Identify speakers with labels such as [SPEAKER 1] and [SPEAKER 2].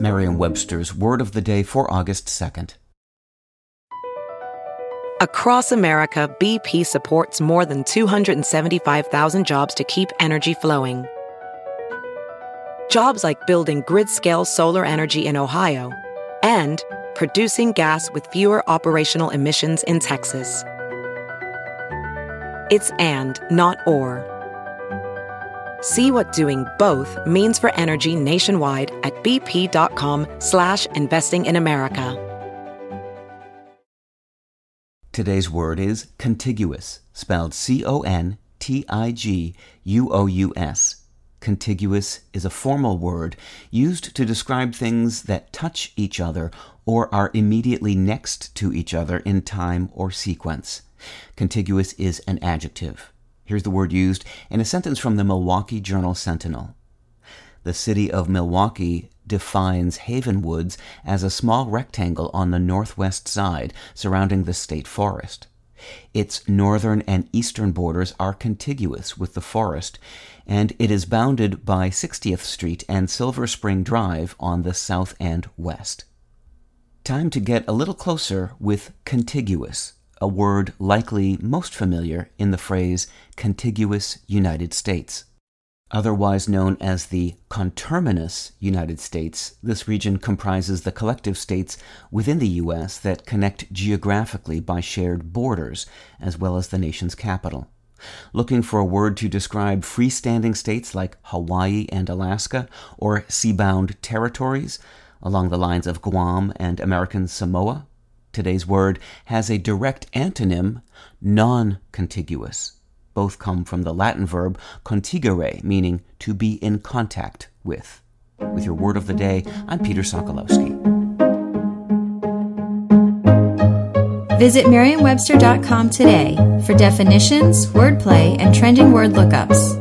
[SPEAKER 1] Merriam Webster's Word of the Day for August 2nd.
[SPEAKER 2] Across America, BP supports more than 275,000 jobs to keep energy flowing. Jobs like building grid scale solar energy in Ohio and producing gas with fewer operational emissions in Texas. It's and, not or. See what doing both means for energy nationwide at bp.com slash investing in America.
[SPEAKER 1] Today's word is contiguous, spelled C-O-N-T-I-G-U-O-U-S. Contiguous is a formal word used to describe things that touch each other or are immediately next to each other in time or sequence. Contiguous is an adjective. Here's the word used in a sentence from the Milwaukee Journal Sentinel. The city of Milwaukee defines Haven Woods as a small rectangle on the northwest side surrounding the state forest. Its northern and eastern borders are contiguous with the forest, and it is bounded by 60th Street and Silver Spring Drive on the south and west. Time to get a little closer with contiguous a word likely most familiar in the phrase contiguous United States. Otherwise known as the conterminous United States, this region comprises the collective states within the U.S. that connect geographically by shared borders, as well as the nation's capital. Looking for a word to describe freestanding states like Hawaii and Alaska, or seabound territories along the lines of Guam and American Samoa? Today's word has a direct antonym, non contiguous. Both come from the Latin verb contingere, meaning to be in contact with. With your word of the day, I'm Peter Sokolowski.
[SPEAKER 3] Visit Merriam-Webster.com today for definitions, wordplay, and trending word lookups.